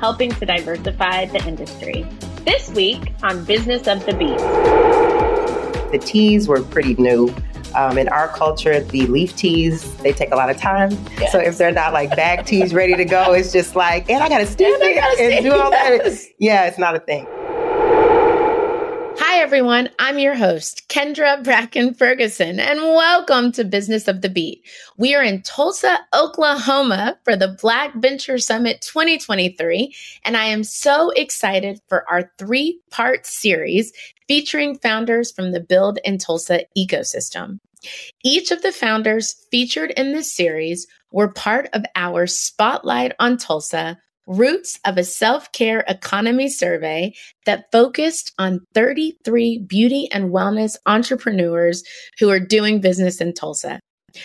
helping to diversify the industry. This week on Business of the Beat. The teas were pretty new. Um, in our culture, the leaf teas, they take a lot of time. Yes. So if they're not like bag teas ready to go, it's just like, and I got to steam it and do all that. Yeah, it's not a thing. Everyone. I'm your host, Kendra Bracken Ferguson, and welcome to Business of the Beat. We are in Tulsa, Oklahoma for the Black Venture Summit 2023, and I am so excited for our three part series featuring founders from the Build in Tulsa ecosystem. Each of the founders featured in this series were part of our Spotlight on Tulsa Roots of a Self Care Economy survey that focused on 33 beauty and wellness entrepreneurs who are doing business in Tulsa.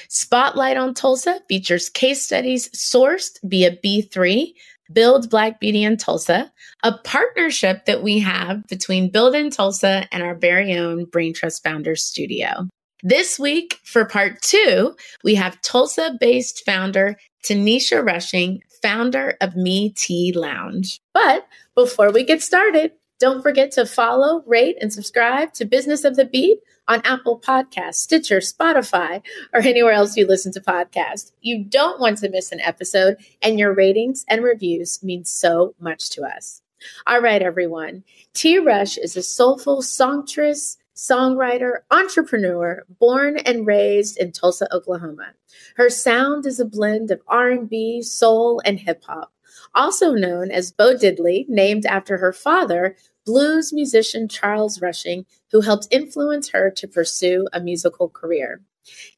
Spotlight on Tulsa features case studies sourced via B3, Build Black Beauty in Tulsa, a partnership that we have between Build in Tulsa and our very own Brain Trust Founders Studio. This week, for part two, we have Tulsa based founder TaNesha Rushing founder of Mi Tea Lounge. But before we get started, don't forget to follow, rate, and subscribe to Business of the Beat on Apple Podcasts, Stitcher, Spotify, or anywhere else you listen to podcasts. You don't want to miss an episode, and your ratings and reviews mean so much to us. All right, everyone. T Rush is a soulful songstress, songwriter, entrepreneur, born and raised in Tulsa, Oklahoma. Her sound is a blend of R&B, soul, and hip hop. Also known as Bo Diddley, named after her father, blues musician Charles Rushing, who helped influence her to pursue a musical career.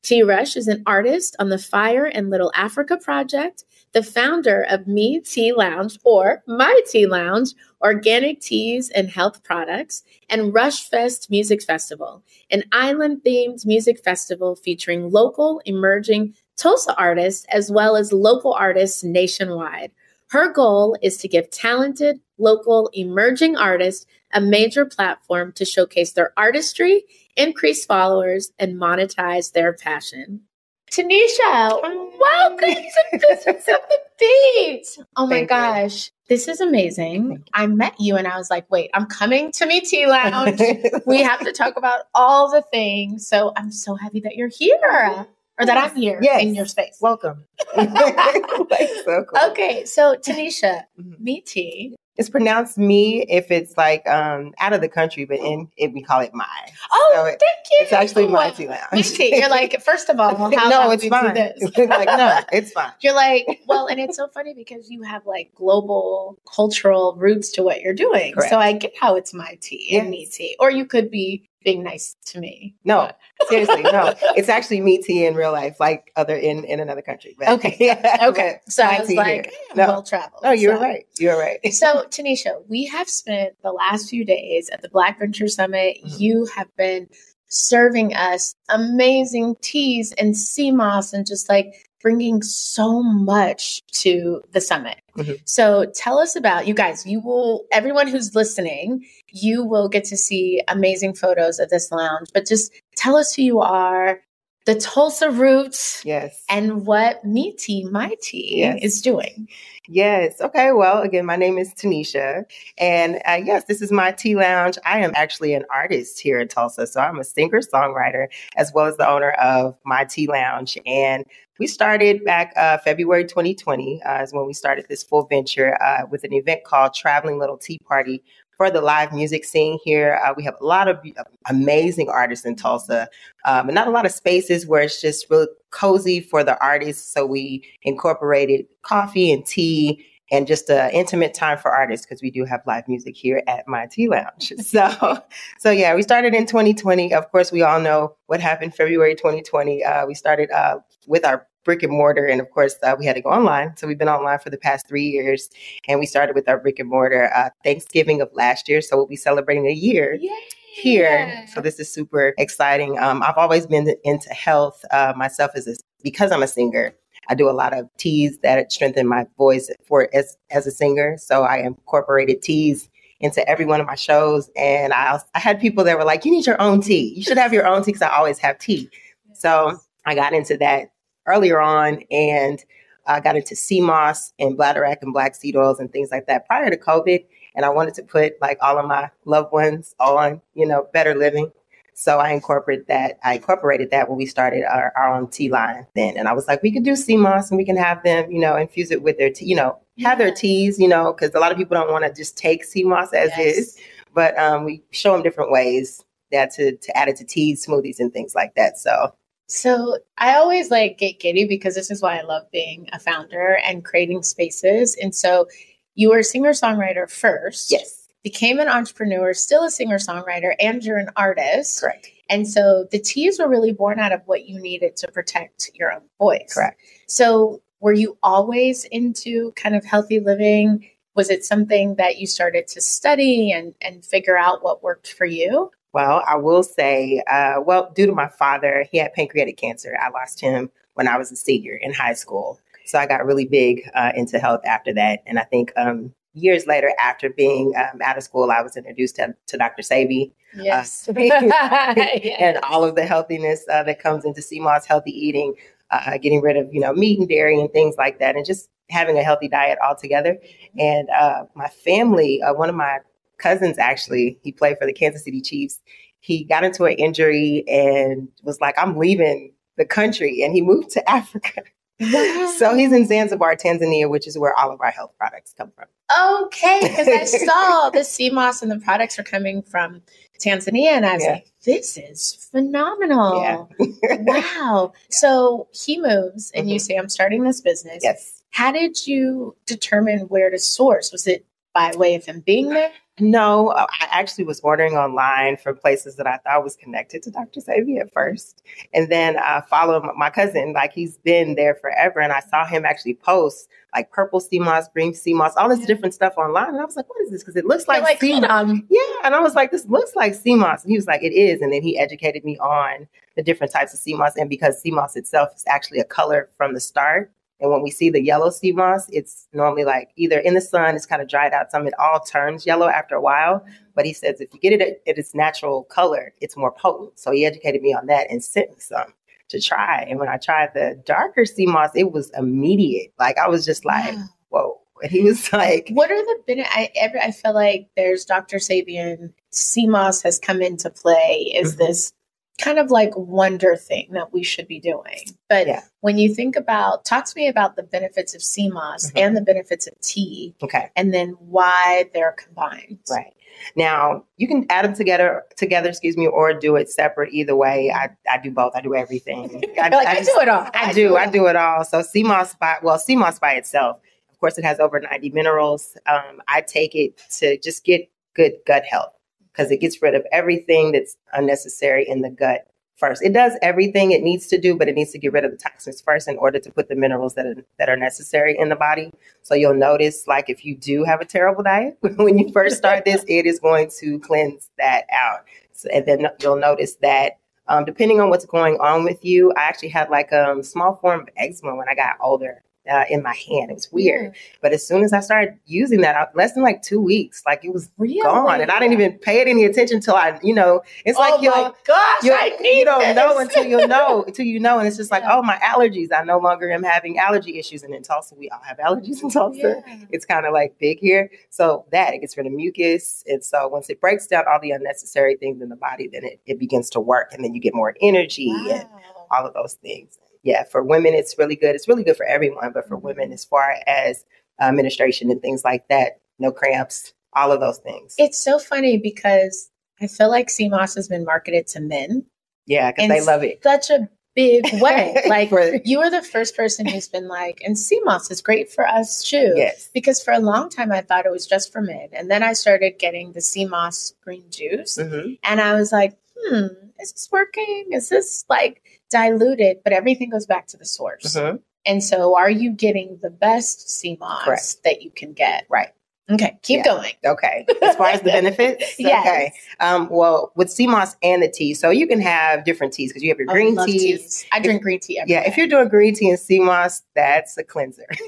T. Rush is an artist on the Fire in Little Africa project, the founder of Mi Tea Lounge or My Tea Lounge, organic teas and health products, and Rush Fest Music Festival, an island themed music festival featuring local emerging Tulsa artists as well as local artists nationwide. Her goal is to give talented, local, emerging artists a major platform to showcase their artistry, increase followers, and monetize their passion. TaNesha, welcome to Business of the Beat. Oh my Thank gosh. You. This is amazing. I met you and I was like, wait, I'm coming to Mi Tea Lounge. we have to talk about all the things. So I'm so happy that you're here or that I'm here yes. in your space. Welcome. so cool. Okay, so TaNesha, mm-hmm. Mi Tea it's pronounced me if it's like um out of the country, but in if we call it my. Oh, so it, thank you. It's actually oh, my tea lounge. Tea. You're like, first of all, how no, it's fine. like, no, it's fine. You're like, well, and it's so funny because you have like global cultural roots to what you're doing. Correct. So I get how it's my tea yes. and me tea, or you could be being nice to me. No, seriously, no. It's actually me tea in real life, like other in in another country. But, okay, yeah, okay. So I was like, no. well traveled. No, you're so. right. You're right. so TaNesha, we have spent the last few days at the Black Venture Summit. Mm-hmm. You have been serving us amazing teas and sea moss and just like bringing so much to the summit. Mm-hmm. So tell us about you guys. You will, everyone who's listening, you will get to see amazing photos of this lounge, but just tell us who you are. the Tulsa roots. Yes. And what Mi Tea, My Tea yes. is doing. Yes. Okay. Well, again, my name is TaNesha. And uh, yes, this is my tea lounge. I am actually an artist here in Tulsa. So I'm a singer songwriter as well as the owner of my tea lounge. And we started back uh, February 2020 uh, is when we started this full venture uh, with an event called Traveling Little Tea Party for the live music scene here. Uh, we have a lot of amazing artists in Tulsa, um, and not a lot of spaces where it's just really cozy for the artists. So we incorporated coffee and tea and just an intimate time for artists because we do have live music here at my tea lounge. So, so yeah, we started in 2020. Of course, we all know what happened February 2020. Uh, we started uh, with our brick and mortar. And of course, uh, we had to go online. So we've been online for the past three years. And we started with our brick and mortar uh, Thanksgiving of last year. So we'll be celebrating a year. Yay here. So this is super exciting. Um, I've always been into health uh, myself as a, because I'm a singer. I do a lot of teas that strengthen my voice for as as a singer. So I incorporated teas into every one of my shows, and I I had people that were like, "You need your own tea. You should have your own tea." Because I always have tea. So I got into that earlier on and I got into sea moss and bladderwrack and black seed oils and things like that prior to COVID. And I wanted to put like all of my loved ones on, you know, better living. So I incorporated that. I incorporated that when we started our, our own tea line then. And I was like, we could do sea moss and we can have them, you know, infuse it with their tea, you know, have their teas, you know, because a lot of people don't want to just take sea moss as yes. is. But um, we show them different ways that to, to add it to teas, smoothies, and things like that. So so I always like get giddy because this is why I love being a founder and creating spaces. And so you were a singer songwriter first. Yes. Became an entrepreneur, still a singer songwriter, and you're an artist. Correct. And so the teas were really born out of what you needed to protect your own voice. Correct. So were you always into kind of healthy living? Was it something that you started to study and, and figure out what worked for you? Well, I will say, uh, well, due to my father, he had pancreatic cancer. I lost him when I was a senior in high school. So I got really big uh, into health after that. And I think um, years later, after being um, out of school, I was introduced to, to Dr. Sebi. Uh, yes. Uh, yes. And all of the healthiness uh, that comes into moss, healthy eating, uh, getting rid of, you know, meat and dairy and things like that, and just having a healthy diet altogether. Mm-hmm. And uh, my family, one of my cousins actually, he played for the Kansas City Chiefs. He got into an injury and was like, I'm leaving the country. And he moved to Africa. Wow. So he's in Zanzibar, Tanzania, which is where all of our health products come from. Okay, because I saw the sea moss and the products are coming from Tanzania, and I was yeah. like, "This is phenomenal! Yeah. wow!" So he moves, and mm-hmm. you say, "I'm starting this business." Yes. How did you determine where to source? Was it by way of him being there? No, uh, I actually was ordering online from places that I thought was connected to Dr. Sebi at first. And then I followed my cousin, like he's been there forever. And I saw him actually post like purple sea moss, green sea moss, all this different stuff online. And I was like, what is this? Because it looks like, like sea moss. Yeah. And I was like, this looks like sea moss. And he was like, it is. And then he educated me on the different types of sea moss. And because sea moss itself is actually a color from the start, and when we see the yellow sea moss, it's normally like either in the sun, it's kind of dried out some, it all turns yellow after a while. But he says if you get it at, its natural color, it's more potent. So he educated me on that and sent me some to try. And when I tried the darker sea moss, it was immediate. Like I was just like, whoa. And he was like, "What are the benefits?" I ever I feel like there's Dr. Sabian. Sea moss has come into play. Is mm-hmm. this kind of like wonder thing that we should be doing. But yeah. when you think about, talk to me about the benefits of sea moss mm-hmm. and the benefits of tea. Okay. And then why they're combined. Right. Now you can add them together, together, excuse me, or do it separate. Either way, I, I do both. I do everything. I, like, I, I just, do it all. I, I do. do I do it all. So sea moss by well, moss by itself, of course, it has over ninety minerals. Um, I take it to just get good gut health because it gets rid of everything that's unnecessary in the gut first. It does everything it needs to do, but it needs to get rid of the toxins first in order to put the minerals that are, that are necessary in the body. So you'll notice, like, if you do have a terrible diet when you first start this, it is going to cleanse that out. So, and then you'll notice that um, depending on what's going on with you, I actually had like a um, small form of eczema when I got older uh, in my hand. It was weird. Yeah. But as soon as I started using that, less than like two weeks, like it was really? gone. And I didn't even pay it any attention until I, you know, it's like, oh you gosh, you, I need you don't this. know until you know, until you know. And it's just like, yeah. oh, my allergies. I no longer am having allergy issues. And in Tulsa, we all have allergies in Tulsa. Yeah. It's kind of like big here. So that, it gets rid of mucus. And so once it breaks down all the unnecessary things in the body, then it, it begins to work. And then you get more energy wow. and all of those things yeah, for women, it's really good. It's really good for everyone, but for women, mm-hmm. as far as administration and things like that, no cramps, all of those things. It's so funny because I feel like moss has been marketed to men. Yeah, because they love it. Such a big way. Like for, you are the first person who's been like, and moss is great for us too. Yes. Because for a long time I thought it was just for men. And then I started getting the moss green juice. Mm-hmm. And I was like, hmm, is this working? Is this like diluted? But everything goes back to the source. Mm-hmm. And so, are you getting the best sea moss Correct. that you can get? Right. Okay, keep yeah. going. Okay. As far as the benefits, yes. okay. Um, well, with sea moss and the tea, so you can have different teas because you have your oh, green teas. teas. I drink green tea. yeah, day. if you're doing green tea and sea moss, that's a cleanser.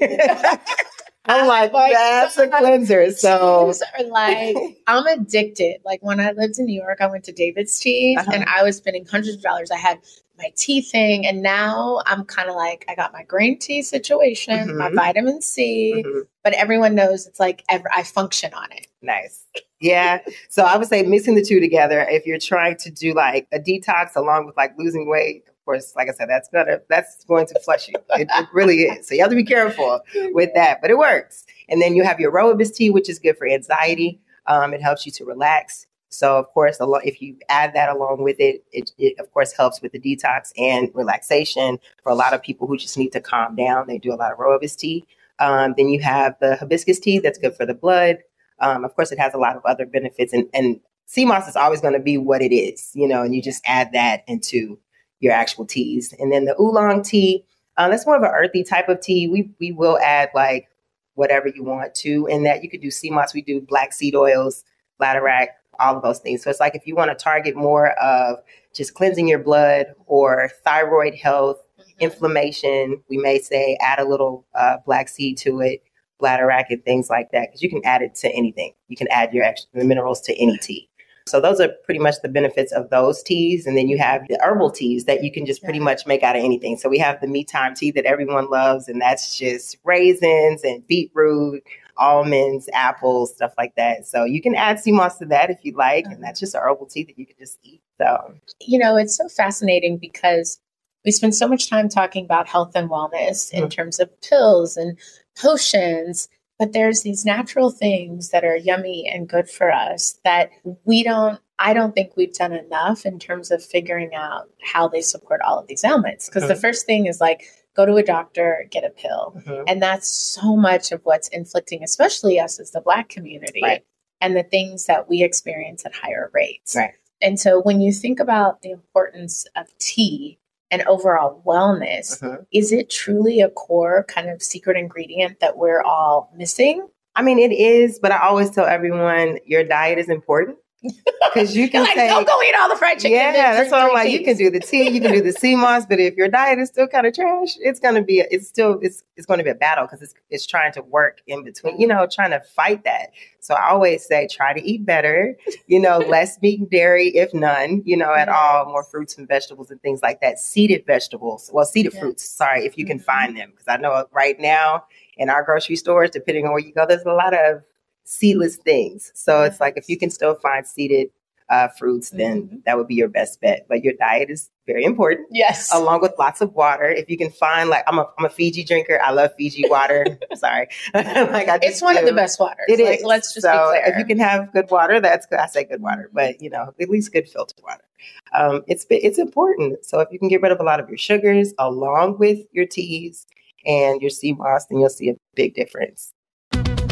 I'm like, like that's a cleanser. So like, I'm addicted. Like when I lived in New York, I went to David's Tea uh-huh. and I was spending hundreds of dollars. I had my tea thing, and now I'm kind of like, I got my green tea situation, mm-hmm. my vitamin C, mm-hmm. but everyone knows it's like every, I function on it. Nice. Yeah. so I would say mixing the two together. If you're trying to do like a detox along with like losing weight, course, like I said, that's gonna that's going to flush you. It, it, really is. So you have to be careful with that, but it works. And then you have your rooibos tea, which is good for anxiety. Um, it helps you to relax. So of course, if you add that along with it, it, it of course helps with the detox and relaxation. For a lot of people who just need to calm down, they do a lot of rooibos tea. Um, then you have the hibiscus tea that's good for the blood. Um, of course, it has a lot of other benefits, and, and sea moss is always going to be what it is, you know, and you just add that into your actual teas. And then the oolong tea, uh, that's more of an earthy type of tea. We we will add like whatever you want to in that. You could do sea moss. We do black seed oils, bladderwrack, all of those things. So it's like if you want to target more of just cleansing your blood or thyroid health, mm-hmm. inflammation, we may say add a little uh, black seed to it, bladderwrack and things like that because you can add it to anything. You can add your extra the minerals to any tea. So those are pretty much the benefits of those teas. And then you have the herbal teas that you can just pretty much make out of anything. So we have the me time tea that everyone loves, and that's just raisins and beetroot, almonds, apples, stuff like that. So you can add sea moss to that if you like, and that's just a herbal tea that you can just eat. So you know, it's so fascinating because we spend so much time talking about health and wellness mm-hmm. in terms of pills and potions but there's these natural things that are yummy and good for us that we don't I don't think we've done enough in terms of figuring out how they support all of these ailments. Because the first thing is like, go to a doctor, get a pill. Mm-hmm. And that's so much of what's inflicting, especially us as the Black community, right. and the things that we experience at higher rates. Right. And so when you think about the importance of tea and overall wellness, uh-huh. is it truly a core kind of secret ingredient that we're all missing? I mean, it is, but I always tell everyone your diet is important. Because you can like, say, don't go eat all the fried chicken. Yeah, that's what I'm like. You can do the tea, you can do the sea moss, but if your diet is still kind of trash, it's gonna be, it's still, it's it's going to be a battle because it's it's trying to work in between, you know, trying to fight that. So I always say, try to eat better, you know, less meat and dairy, if none, you know, at yes. all, more fruits and vegetables and things like that. Seeded vegetables, well, seeded yes. fruits. Sorry, if you can mm-hmm. find them, because I know right now in our grocery stores, depending on where you go, there's a lot of seedless things. So it's like if you can still find seeded uh, fruits, then mm-hmm. that would be your best bet. But your diet is very important. Yes. Along with lots of water. If you can find like I'm a I'm a Fiji drinker. I love Fiji water. Sorry. like I It's one do. of the best waters. It like, is. Let's just so If you can have good water, that's good. I say good water, but you know, at least good filtered water. Um, it's it's important. So if you can get rid of a lot of your sugars along with your teas and your sea moss, then you'll see a big difference.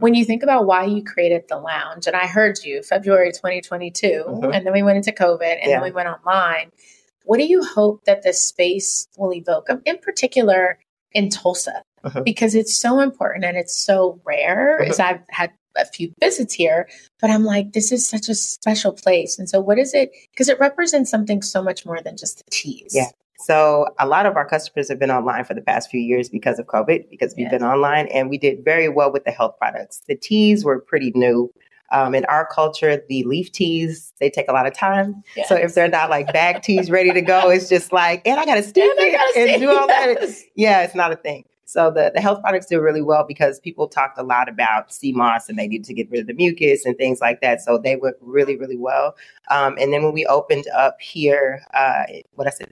When you think about why you created the lounge, and I heard you February 2022, Mhm. and then we went into COVID, and Yeah. then we went online. What do you hope that this space will evoke, um, in particular in Tulsa? Mhm. Because it's so important and it's so rare. Mhm. As I've had a few visits here, but I'm like, this is such a special place. And so, what is it? Because it represents something so much more than just the teas. Yeah. So a lot of our customers have been online for the past few years because of COVID, because we've Yes. been online and we did very well with the health products. The teas were pretty new. Um, in our culture, the leaf teas, they take a lot of time. So if they're not like bag teas ready to go, it's just like, and I got to steam And it and do all that. yes. Yeah, it's not a thing. So the, the health products did really well because people talked a lot about sea moss and they needed to get rid of the mucus and things like that. So they went really, really well. Um, and then when we opened up here, uh, what I said,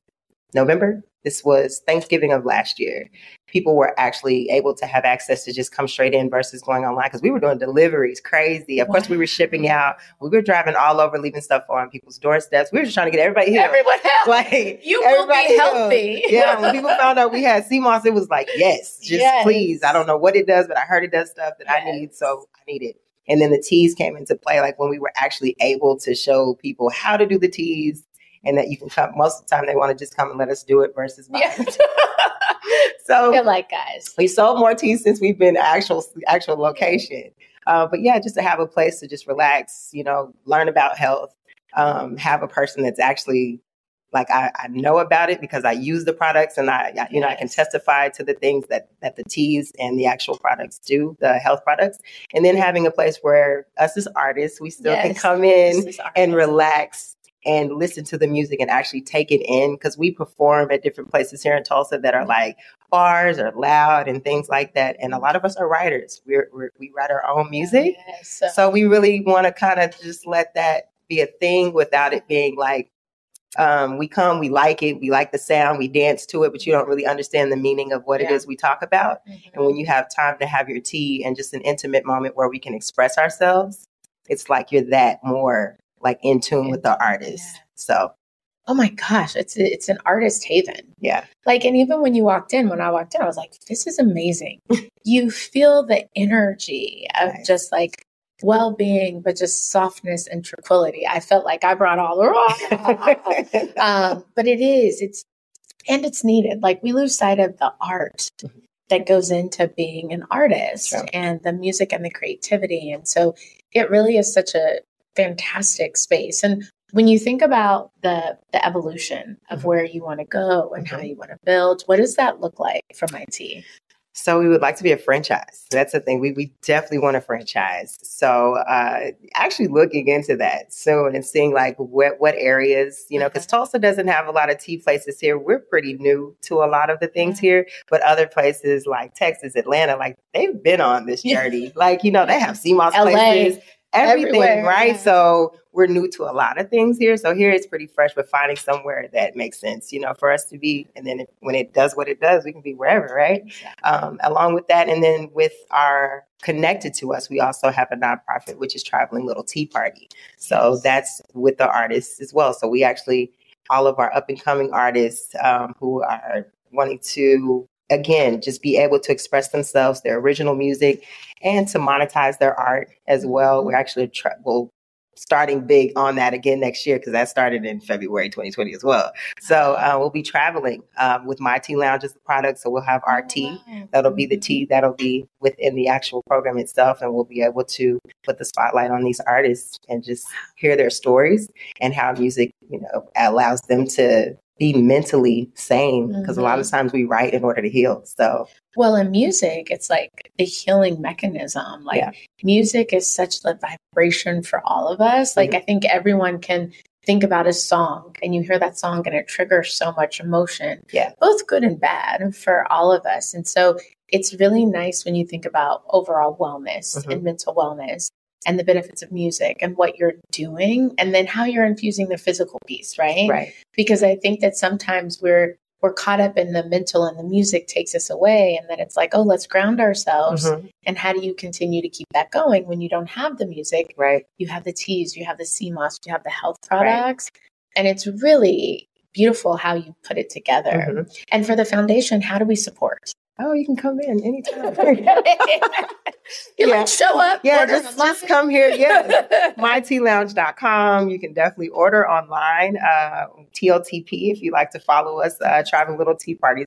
November, this was Thanksgiving of last year. People were actually able to have access to just come straight in versus going online because we were doing deliveries crazy. Of course, we were shipping out. We were driving all over, leaving stuff on people's doorsteps. We were just trying to get everybody here. Everyone else. Like You will be healed. healthy. Yeah, when people found out we had sea moss, it was like, yes, just Yes. please. I don't know what it does, but I heard it does stuff that I need, so I need it. And then the teas came into play, like when we were actually able to show people how to do the teas, and that you can come. Most of the time, they want to just come and let us do it versus buy. Yeah. So Good like guys. we sold more teas since we've been actual actual location. Uh, but yeah, just to have a place to just relax, you know, learn about health, um, have a person that's actually like I, I know about it because I use the products and I, I- you know I can testify to the things that that the teas and the actual products do, the health products, and then having a place where us as artists we still can come in This is our- and relax and listen to the music and actually take it in because we perform at different places here in Tulsa that are like bars or loud and things like that. And a lot of us are writers. We're, we're we write our own music, Yes. So, we really want to kind of just let that be a thing without it being like. Um, we come, we like it, we like the sound, we dance to it, but you don't really understand the meaning of what it Yeah. is we talk about. Mhm. And when you have time to have your tea and just an intimate moment where we can express ourselves, it's like you're that more like in tune with the artist. Yeah. So oh my gosh, it's it's an artist haven. yeah, Like, and even when you walked in, when I walked in, I was like, this is amazing. you feel the energy of Right. just like well being, but just softness and tranquility. I felt like I brought all the wrong um, but it is, it's, and it's needed. Like, we lose sight of the art that goes into being an artist Sure. and the music and the creativity. And so it really is such a fantastic space. And when you think about the the evolution of Mhm. where you want to go and how Mhm. you want to build, what does that look like for my tea? So we would like to be a franchise. That's the thing. We, we definitely want a franchise. So uh, actually looking into that soon and seeing like what what areas, you know, because Tulsa doesn't have a lot of tea places here. We're pretty new to a lot of the things here, but other places like Texas, Atlanta, like they've been on this journey. Like you know, they have sea moss LA, places, everything, everywhere, right? yeah. So we're new to a lot of things here. So here it's pretty fresh, but finding somewhere that makes sense, you know, for us to be. And then if, when it does what it does, we can be wherever, right? Um, along with that, and then with our connected to us, we also have a nonprofit, which is Traveling Little Tea Party. So Yes. that's with the artists as well. So we actually, all of our up and coming artists um, who are wanting to, again, just be able to express themselves, their original music, and to monetize their art as well. We're actually tra- well, starting big on that again next year because that started in February 2020 as well. So uh, we'll be traveling um, with My Tea Lounge as the product. So we'll have our tea. That'll be the tea that'll be within the actual program itself, and we'll be able to put the spotlight on these artists and just hear their stories and how music, you know, allows them to be mentally sane. Because a lot of times we write in order to heal. So Well, in music, it's like the healing mechanism. Like Yeah. music is such the vibration for all of us. Like I think everyone can think about a song and you hear that song and it triggers so much emotion. Yeah. Both good and bad for all of us. And so it's really nice when you think about overall wellness Mhm. and mental wellness and the benefits of music and what you're doing and then how you're infusing the physical piece, right? right, because I think that sometimes we're we're caught up in the mental and the music takes us away and then it's like oh let's ground ourselves Mhm. and how do you continue to keep that going when you don't have the music Right. you have the teas you have the sea moss you have the health Right. products and it's really beautiful how you put it together Mhm. and for the foundation how do we support Oh, you can come in anytime. you Yeah. like show up yeah, just, just come here. Yeah. mitealounge.com. You can definitely order online. Uh, TLTP, if you'd like to follow us, uh, Traveling Little Tea Party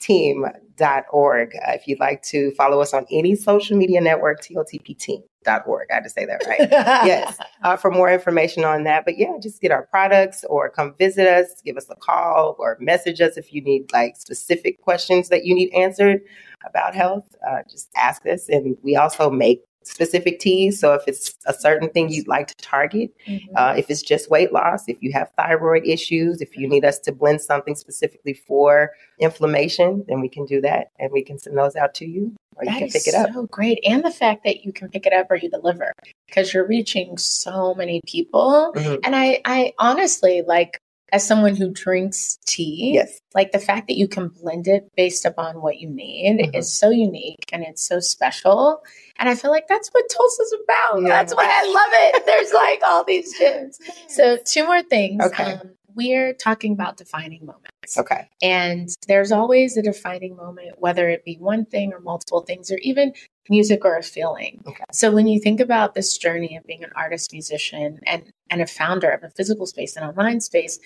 Team.org. Uh, if you'd like to follow us on any social media network, TLTP Team.org. I had to say that right. yes, uh, for more information on that. But yeah, just get our products or come visit us, give us a call or message us if you need like specific questions that you need answered about health. Uh, just ask us. And we also make specific teas. So if it's a certain thing you'd like to target, Mhm. uh, if it's just weight loss, if you have thyroid issues, if you need us to blend something specifically for inflammation, then we can do that and we can send those out to you or you That can is pick it up. so great. And the fact that you can pick it up or you deliver because you're reaching so many people. Mhm. And I, I honestly like as someone who drinks tea, Yes. like the fact that you can blend it based upon what you need Mhm. is so unique and it's so special. And I feel like that's what Tulsa's about. Yeah. That's why I love it. There's like all these gems. So two more things. Okay. Um, we're talking about defining moments. Okay. And there's always a defining moment, whether it be one thing or multiple things, or even music or a feeling. Okay. So when you think about this journey of being an artist, musician, and and a founder of a physical space and online space,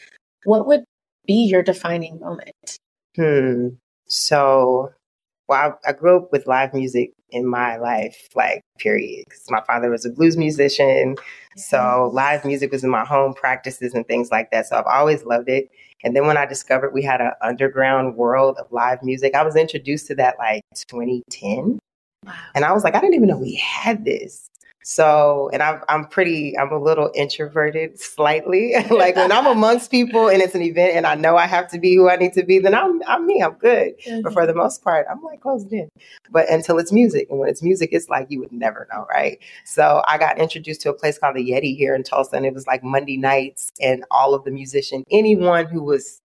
what would be your defining moment? Hmm. So, well, I, I grew up with live music in my life, like, period. 'Cause my father was a blues musician. So, live music was in my home practices and things like that. So, I've always loved it. And then when I discovered we had an underground world of live music, I was introduced to that like 2010. Wow. And I was like, I didn't even know we had this. So, and I'm, I'm pretty, I'm a little introverted slightly. like when I'm amongst people and it's an event and I know I have to be who I need to be, then I'm, I'm me, I'm good. But mm-hmm. for the most part, I'm like closed in. But until it's music. And when it's music, it's like you would never know, right? So I got introduced to a place called the Yeti here in Tulsa. And it was like Monday nights and all of the musician, anyone who was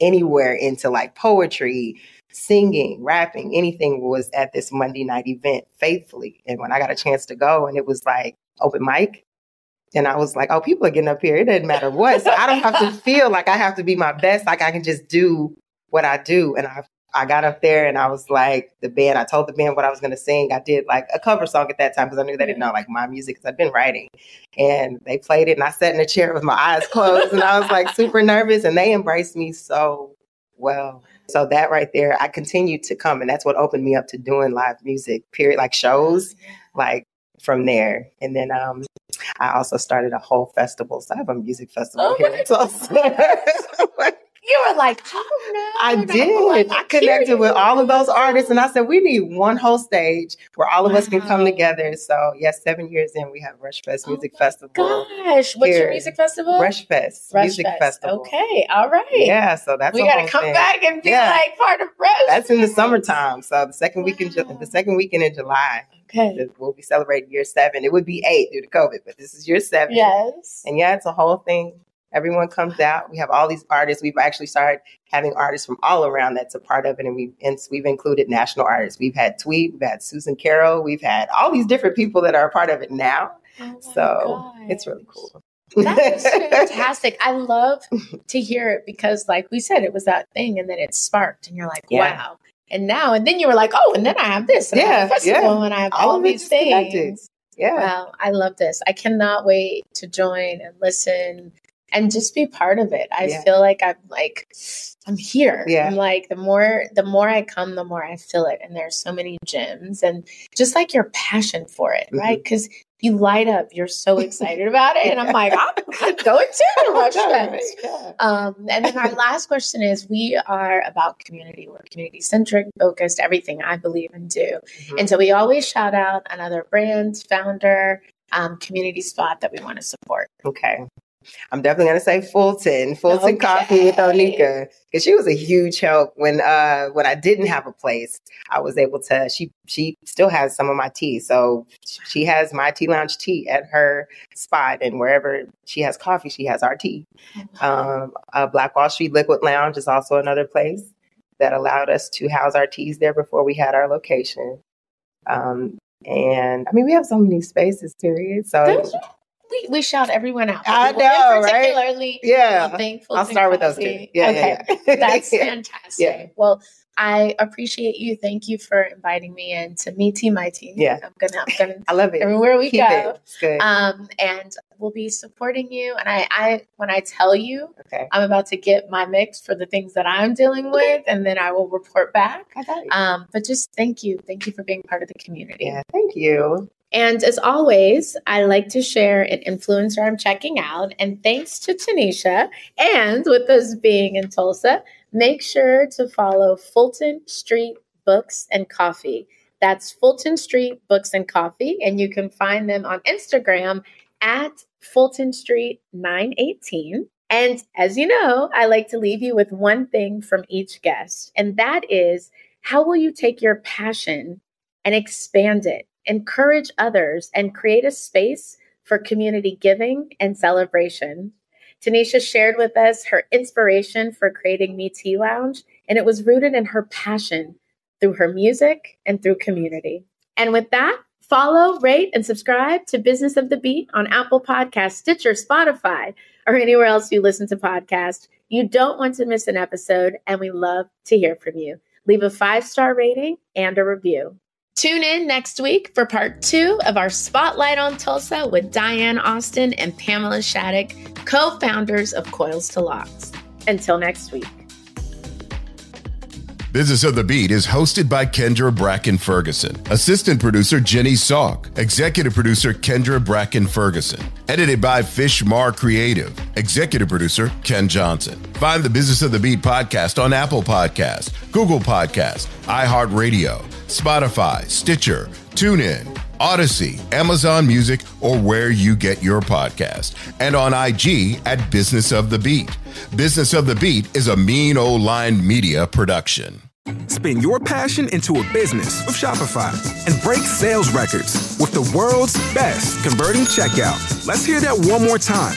anywhere into like poetry, singing, rapping, anything was at this Monday night event faithfully. And when I got a chance to go and it was like open mic, and I was like, oh, people are getting up here. It doesn't matter what. So I don't have to feel like I have to be my best. Like I can just do what I do. And I I got up there and I was like, the band, I told the band what I was going to sing. I did like a cover song at that time because I knew they didn't know like my music because I'd been writing. And they played it and I sat in a chair with my eyes closed and I was like super nervous and they embraced me so well. So that right there, I continued to come and that's what opened me up to doing live music, period, like shows, like from there. And then um, I also started a whole festival. So I have a music festival Oh here Tulsa. You were like, oh no. I did. I connected with all of those artists, and I said we need one whole stage where all of us can come together. So yes, seven years in, we have Rush Fest Oh Music my Festival. Gosh, what's your music festival? Rush Fest Rush Music Fest. Festival. Okay, all right. Yeah, so that's we got to come thing. back and be Yeah. like part of Rush. That's in the summertime. So the second week in the second weekend in July, Okay. we'll be celebrating year seven. It would be eight due to COVID, but this is year seven. Yes. And yeah, it's a whole thing. Everyone comes out. We have all these artists. We've actually started having artists from all around that's a part of it, and we've and we've included national artists. We've had Tweet, we've had Susan Carroll, we've had all these different people that are a part of it now. Oh So it's really cool. That is fantastic. I love to hear it because, like we said, it was that thing, and then it sparked, and you're like, Yeah. wow. And now, and then you were like, oh, and then I have this, and I have Yeah, festival, yeah. and I have All all, of these connected. things. Yeah. Wow, I love this. I cannot wait to join and listen and just be part of it. I Yeah. feel like I'm like I'm here. Yeah. I'm like the more the more I come, the more I feel it. And there's so many gems and just like your passion for it, Mm-hmm. right? Because you light up. You're so excited about it. And I'm like, I'm, I'm going to Rush Fest. Yeah. Um, and then our last question is we are about community. We're community centric, focused, everything I believe and do. Mhm. And so we always shout out another brand, founder, um, community spot that we want to support. Okay. I'm definitely gonna say Fulton, Fulton Okay. Coffee with Onikah, because she was a huge help when uh when I didn't have a place. I was able to. She she still has some of my tea, so she has my tea lounge tea at her spot, and wherever she has coffee, she has our tea. Um, uh, Black Wall Street Liquid Lounge is also another place. that allowed us to house our teas there before we had our location. Um, and I mean, we have so many spaces, period. So we, we shout everyone out. I know, right? Particularly, yeah. Thankful I'll start with those two. Yeah, okay, yeah, yeah. that's fantastic. Yeah. Well, I appreciate you. Thank you for inviting me in to meet Team My Tea. Yeah. I'm gonna, I'm gonna I love it. everywhere we Keep go. it. It's good. Um, and we'll be supporting you. And I, I, when I tell you, okay. I'm about to get my mix for the things that I'm dealing with, and then I will report back. I got it. Um, but just thank you, thank you for being part of the community. yeah. Thank you. And as always, I like to share an influencer I'm checking out. And thanks to TaNesha, and with us being in Tulsa, make sure to follow Fulton Street Books and Coffee. That's Fulton Street Books and Coffee. And you can find them on Instagram at Fulton Street 918. And as you know, I like to leave you with one thing from each guest, and that is how will you take your passion and expand it, encourage others, and create a space for community giving and celebration? TaNesha shared with us her inspiration for creating Mi Tea Lounge, and it was rooted in her passion through her music and through community. And with that, follow, rate, and subscribe to Business of the Beat on Apple Podcasts, Stitcher, Spotify, or anywhere else you listen to podcasts. You don't want to miss an episode, and we love to hear from you. Leave a five star rating and a review. Tune in next week for part two of our Spotlight on Tulsa with Diane Austin and Pamela Shattuck, co founders of Coils to Locks. Until next week. Business of the Beat is hosted by Kendra Bracken Ferguson, assistant producer Jenny Salk, executive producer Kendra Bracken Ferguson, edited by Fishmar Creative, executive producer Ken Johnson. Find the Business of the Beat podcast on Apple Podcasts, Google Podcasts, iHeartRadio, Spotify, Stitcher, TuneIn, Audacy, Amazon Music, or where you get your podcast, and on IG at Business of the Beat. Business of the Beat is a mean old line media production. Spin your passion into a business with Shopify and break sales records with the world's best converting checkout. Let's hear that one more time.